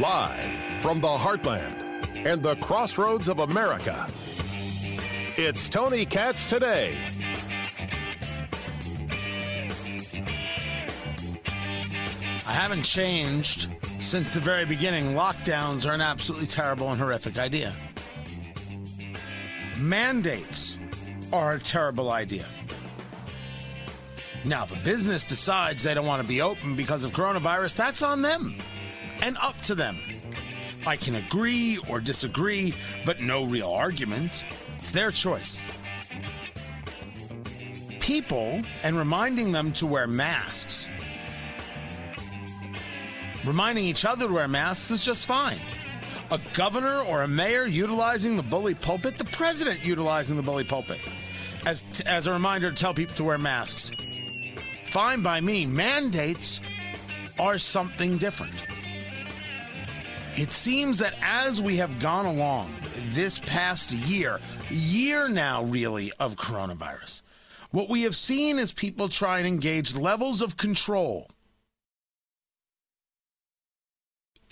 Live from the heartland and the crossroads of America, it's Tony Katz today. I haven't changed since the very beginning. Lockdowns are an absolutely terrible and horrific idea. Mandates are a terrible idea. Now, if a business decides they don't want to be open because of coronavirus, that's on them and up to them. I can agree or disagree, but no real argument. It's their choice. People and reminding them to wear masks, reminding each other to wear masks is just fine. A governor or a mayor utilizing the bully pulpit, the president utilizing the bully pulpit as, as a reminder to tell people to wear masks. Fine by me. Mandates are something different. It seems that as we have gone along this past year, year now really, of coronavirus, what we have seen is people try and engage levels of control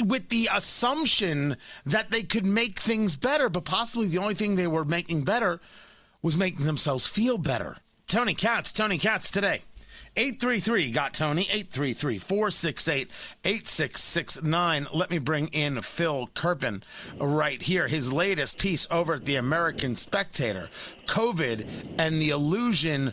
with the assumption that they could make things better, but possibly the only thing they were making better was making themselves feel better. Tony Katz, Tony Katz today. 833 got Tony, 833 468 8669. Let me bring in Phil Kerpen right here. His latest piece over at the American Spectator COVID and the illusion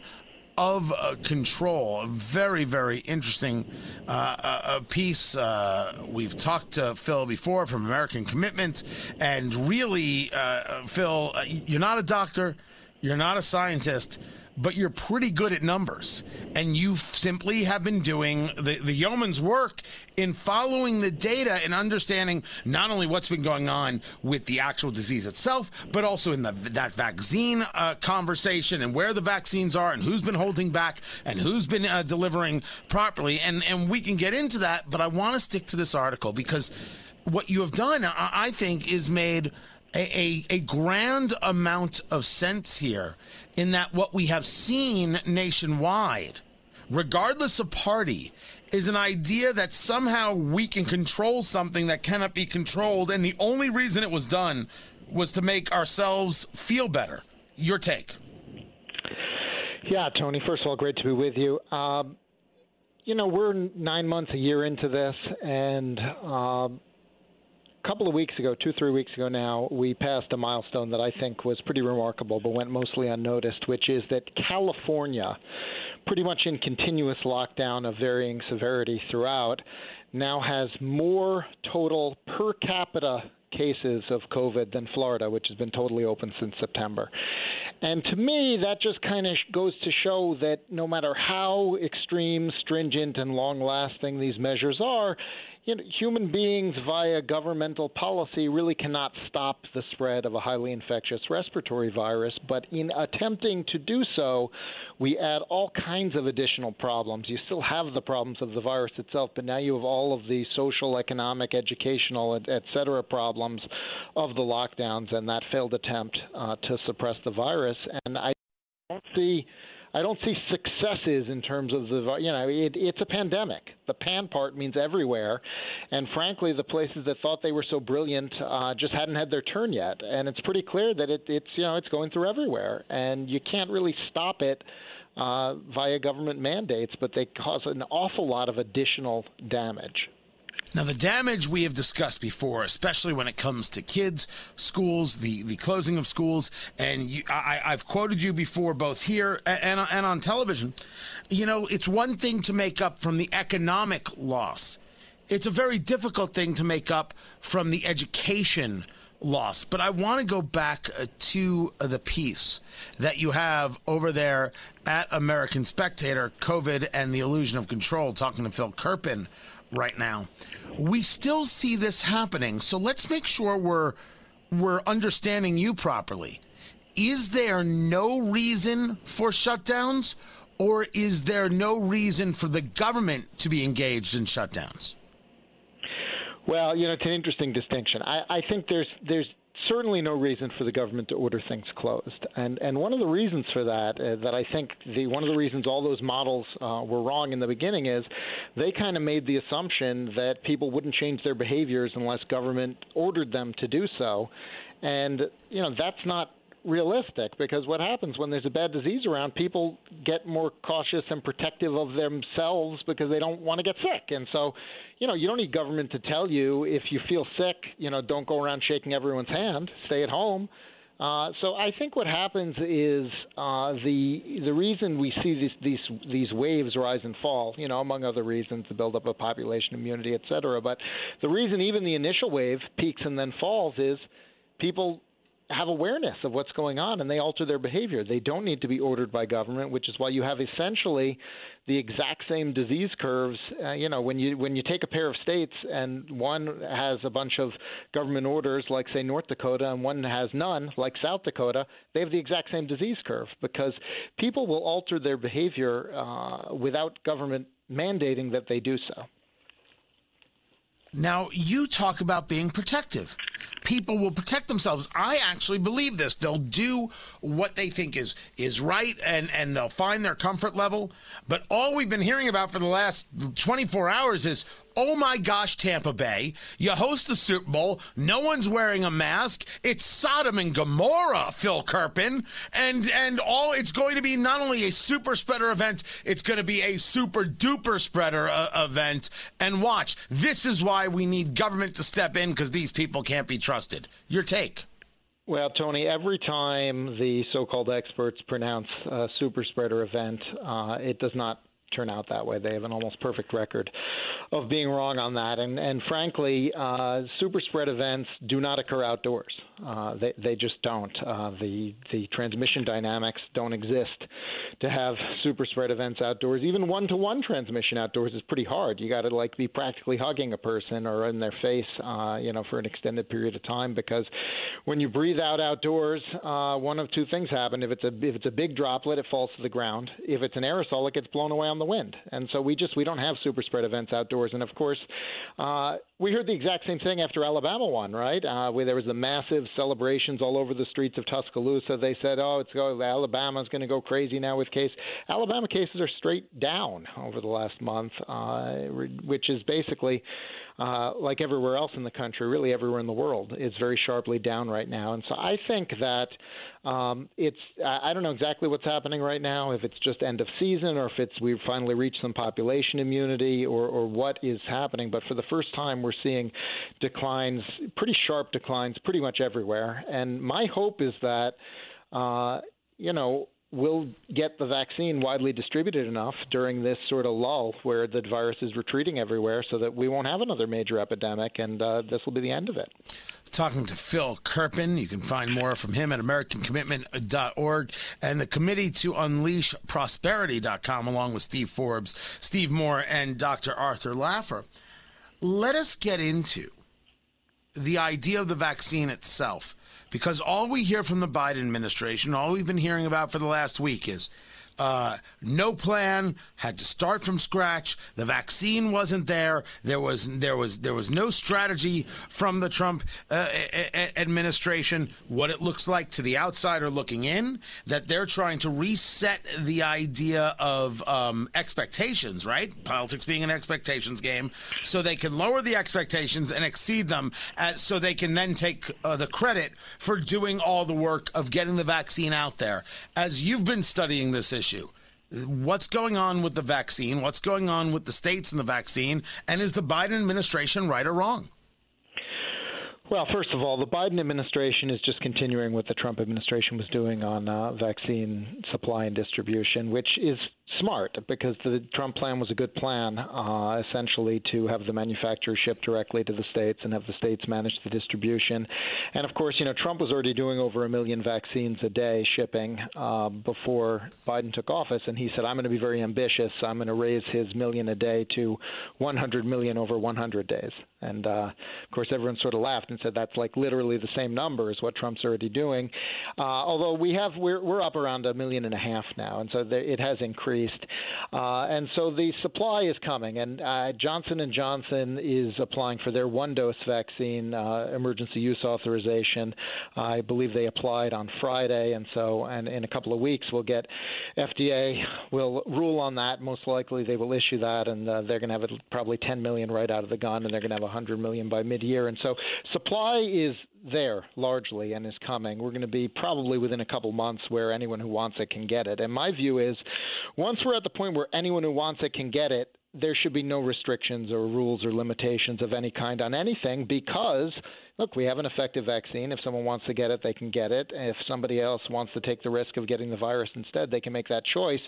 of uh, control. A very, very interesting uh, uh, piece. Uh, we've talked to Phil before from American Commitment, and really, uh, Phil, uh, you're not a doctor, you're not a scientist but you're pretty good at numbers. And you simply have been doing the, the yeoman's work in following the data and understanding not only what's been going on with the actual disease itself, but also in the, that vaccine uh, conversation and where the vaccines are and who's been holding back and who's been uh, delivering properly. And, and we can get into that, but I want to stick to this article because what you have done, I, I think, is made a, a, a grand amount of sense here in that what we have seen nationwide, regardless of party, is an idea that somehow we can control something that cannot be controlled. And the only reason it was done was to make ourselves feel better. Your take. Yeah, Tony, first of all, great to be with you. Um, you know, we're nine months, a year into this, and. Uh, couple of weeks ago, two, three weeks ago now, we passed a milestone that I think was pretty remarkable, but went mostly unnoticed, which is that California, pretty much in continuous lockdown of varying severity throughout, now has more total per capita cases of COVID than Florida, which has been totally open since September. And to me, that just kind of goes to show that no matter how extreme, stringent, and long lasting these measures are, you know, human beings via governmental policy really cannot stop the spread of a highly infectious respiratory virus. But in attempting to do so, we add all kinds of additional problems. You still have the problems of the virus itself, but now you have all of the social, economic, educational, et cetera problems of the lockdowns and that failed attempt uh, to suppress the virus. And I don't see I don't see successes in terms of the you know it, it's a pandemic. The pan part means everywhere, and frankly, the places that thought they were so brilliant uh, just hadn't had their turn yet. And it's pretty clear that it, it's you know it's going through everywhere, and you can't really stop it. Uh, via government mandates, but they cause an awful lot of additional damage. Now, the damage we have discussed before, especially when it comes to kids, schools, the, the closing of schools, and you, I, I've quoted you before, both here and, and on television. You know, it's one thing to make up from the economic loss, it's a very difficult thing to make up from the education loss. But I want to go back uh, to the piece that you have over there at American Spectator COVID and the Illusion of Control, talking to Phil Kerpen right now. We still see this happening. So let's make sure we're we're understanding you properly. Is there no reason for shutdowns or is there no reason for the government to be engaged in shutdowns? Well, you know, it's an interesting distinction. I, I think there's there's certainly no reason for the government to order things closed. And and one of the reasons for that, uh, that I think the one of the reasons all those models uh, were wrong in the beginning is they kind of made the assumption that people wouldn't change their behaviors unless government ordered them to do so. And you know that's not realistic because what happens when there's a bad disease around, people get more cautious and protective of themselves because they don't want to get sick. And so, you know, you don't need government to tell you if you feel sick, you know, don't go around shaking everyone's hand, stay at home. Uh, so I think what happens is uh, the the reason we see these these these waves rise and fall, you know, among other reasons, the buildup of population immunity, et cetera. But the reason even the initial wave peaks and then falls is people have awareness of what's going on and they alter their behavior. They don't need to be ordered by government, which is why you have essentially the exact same disease curves. Uh, you know, when you when you take a pair of states and one has a bunch of government orders, like say North Dakota, and one has none, like South Dakota, they have the exact same disease curve because people will alter their behavior uh, without government mandating that they do so. Now, you talk about being protective. People will protect themselves. I actually believe this. They'll do what they think is is right and and they'll find their comfort level. But all we've been hearing about for the last 24 hours is Oh my gosh, Tampa Bay. You host the Super Bowl. No one's wearing a mask. It's Sodom and Gomorrah, Phil Kerpen. And and all it's going to be not only a super spreader event, it's going to be a super duper spreader uh, event. And watch, this is why we need government to step in because these people can't be trusted. Your take. Well, Tony, every time the so called experts pronounce a super spreader event, uh, it does not turn out that way. They have an almost perfect record of being wrong on that. And and frankly, uh, super spread events do not occur outdoors. Uh, they they just don't. Uh, the the transmission dynamics don't exist to have super spread events outdoors. Even one to one transmission outdoors is pretty hard. You got to like be practically hugging a person or in their face, uh, you know, for an extended period of time because when you breathe out outdoors, uh, one of two things happen. If it's a if it's a big droplet, it falls to the ground. If it's an aerosol, it gets blown away on the wind. And so we just we don't have super spread events outdoors. And of course, uh, we heard the exact same thing after Alabama won, right? Uh, where there was the massive celebrations all over the streets of Tuscaloosa. They said, "Oh, it's go Alabama's going to go crazy now with case." Alabama cases are straight down over the last month, uh, which is basically uh, like everywhere else in the country, really everywhere in the world, is very sharply down right now. And so I think that um, it's I don't know exactly what's happening right now, if it's just end of season or if it's we've finally reached some population immunity or, or what is happening. But for the first time, we're seeing declines, pretty sharp declines, pretty much everywhere. And my hope is that. Uh, you know, will get the vaccine widely distributed enough during this sort of lull where the virus is retreating everywhere so that we won't have another major epidemic and uh, this will be the end of it. Talking to Phil Kerpen. You can find more from him at AmericanCommitment.org and the Committee to Unleash Prosperity.com, along with Steve Forbes, Steve Moore, and Dr. Arthur Laffer. Let us get into the idea of the vaccine itself because all we hear from the Biden administration, all we've been hearing about for the last week is uh, no plan, had to start from scratch. The vaccine wasn't there. There was there was there was no strategy from the Trump uh, administration. What it looks like to the outsider looking in, that they're trying to reset the idea of um, expectations. Right, politics being an expectations game, so they can lower the expectations and exceed them, as, so they can then take uh, the credit for doing all the work of getting the vaccine out there. As you've been studying this issue issue. What's going on with the vaccine? What's going on with the states and the vaccine? And is the Biden administration right or wrong? Well, first of all, the Biden administration is just continuing what the Trump administration was doing on uh, vaccine supply and distribution, which is smart because the Trump plan was a good plan, uh, essentially to have the manufacturers ship directly to the states and have the states manage the distribution. And of course, you know, Trump was already doing over a million vaccines a day shipping uh, before Biden took office, and he said, "I'm going to be very ambitious. I'm going to raise his million a day to 100 million over 100 days." And uh, of course, everyone sort of laughed and said, "That's like literally the same number as what Trump's already doing." Uh, although we have, we're we're up around a million and a half now, and so there, it has increased increased, uh, and so the supply is coming. And uh, Johnson and Johnson is applying for their one-dose vaccine uh, emergency use authorization. I believe they applied on Friday, and so and in a couple of weeks we'll get FDA will rule on that. Most likely they will issue that, and uh, they're going to have probably 10 million right out of the gun, and they're going to have 100 million by mid-year. And so supply is there largely and is coming. We're going to be probably within a couple months where anyone who wants it can get it. And my view is once we're at the point where anyone who wants it can get it, there should be no restrictions or rules or limitations of any kind on anything because look, we have an effective vaccine. If someone wants to get it, they can get it. If somebody else wants to take the risk of getting the virus instead, they can make that choice.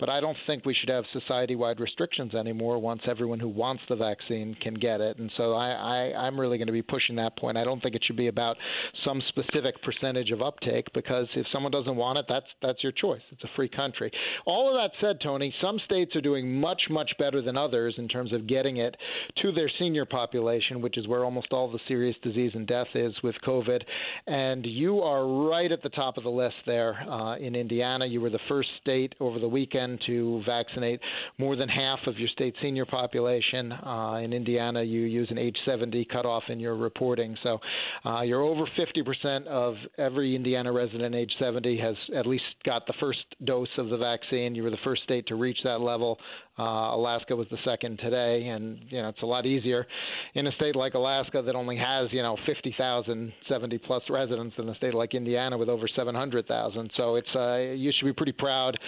But I don't think we should have society wide restrictions anymore once everyone who wants the vaccine can get it. And so I, I, I'm really going to be pushing that point. I don't think it should be about some specific percentage of uptake because if someone doesn't want it, that's that's your choice. It's a free country. All of that said, Tony, some states are doing much, much better than others in terms of getting it to their senior population, which is where almost all the serious disease and death is with COVID. And you are right at the top of the list there uh, in Indiana. You were the first state over the weekend to vaccinate more than half of your state senior population. Uh, in Indiana, you use an age 70 cutoff in your reporting. So uh, you're over 50% of every Indiana resident age 70 has at least got the first dose of the vaccine. You were the first state to reach that level. Uh, Alaska was the second today, and you know it's a lot easier in a state like Alaska that only has you know 50,000 70 plus residents in a state like Indiana with over 700,000. So it's uh, you should be pretty proud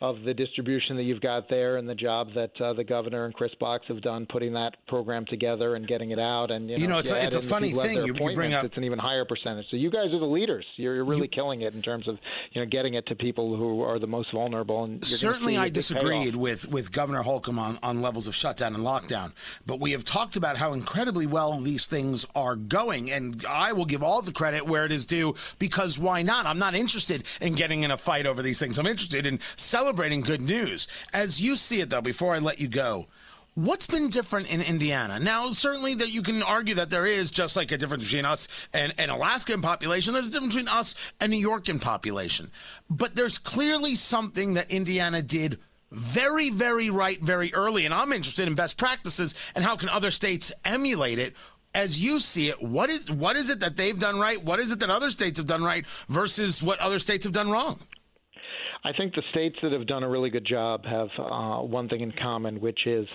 of the distribution that you've got there and the job that uh, the governor and Kris Box have done putting that program together and getting it out. And you know, you know it's, a, it's a funny thing. You, you, bring up it's an even higher percentage. So you guys are the leaders. You're, you're really you, killing it in terms of you know getting it to people who are the most vulnerable. And certainly, I disagreed with with Governor Holcomb on on levels of shutdown and lockdown. But we have talked about how incredibly well these things are going, and I will give all the credit where it is due because why not? I'm not interested in getting in a fight over these things. I'm interested in celebrating celebrating good news. As you see it, though, before I let you go, What's been different in Indiana? Now, certainly that you can argue that there is just like a difference between us and an Alaskan population. There's a difference between us and New Yorkan population. But there's clearly something that Indiana did very, very right very early. And I'm interested in best practices and how can other states emulate it as you see it, what is what is it that they've done right? What is it that other states have done right versus what other states have done wrong? I think the states that have done a really good job have uh, one thing in common, which is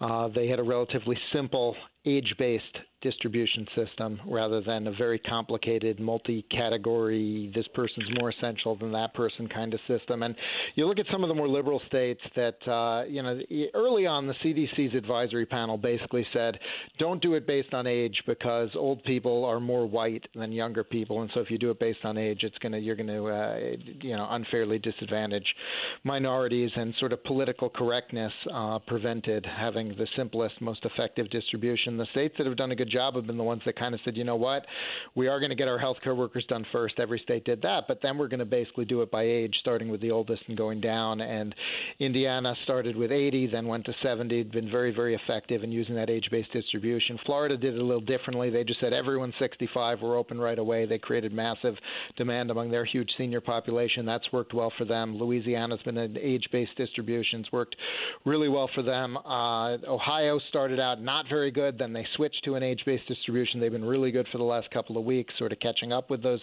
uh, they had a relatively simple age based distribution system rather than a very complicated multi category, this person's more essential than that person kind of system. And you look at some of the more liberal states that, uh, you know, early on, the CDC's advisory panel basically said, don't do it based on age because old people are more white than younger people. And so if you do it based on age, it's going to, you're going to, uh, you know, unfairly disadvantage minorities and sort of political correctness uh, prevented having the simplest, most effective distribution and the states that have done a good job have been the ones that kind of said, you know what, we are going to get our healthcare workers done first. Every state did that, but then we're going to basically do it by age, starting with the oldest and going down. And Indiana started with 80, then went to 70. Been very, very effective in using that age-based distribution. Florida did it a little differently. They just said everyone 65. We're open right away. They created massive demand among their huge senior population. That's worked well for them. Louisiana's been an age-based distribution. It's worked really well for them. Uh, Ohio started out not very good. Then they switched to an age based distribution. They've been really good for the last couple of weeks, sort of catching up with those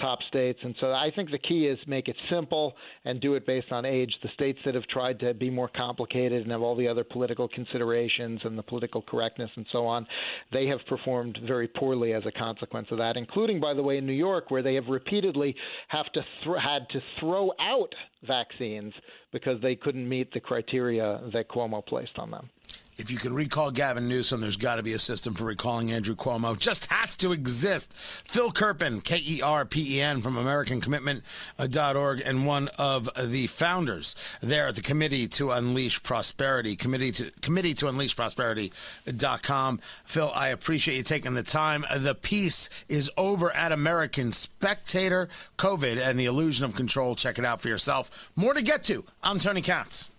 top states. And so I think the key is make it simple and do it based on age. The states that have tried to be more complicated and have all the other political considerations and the political correctness and so on, they have performed very poorly as a consequence of that, including, by the way, in New York, where they have repeatedly have to th- had to throw out vaccines because they couldn't meet the criteria that Cuomo placed on them if you can recall Gavin Newsom, there's got to be a system for recalling Andrew Cuomo. Just has to exist. Phil Kerpen, K E R P E N, from AmericanCommitment.org, and one of the founders there at the Committee to Unleash Prosperity, Committee to, Committee to Unleash Prosperity.com. Phil, I appreciate you taking the time. The piece is over at American Spectator COVID and the Illusion of Control. Check it out for yourself. More to get to. I'm Tony Katz.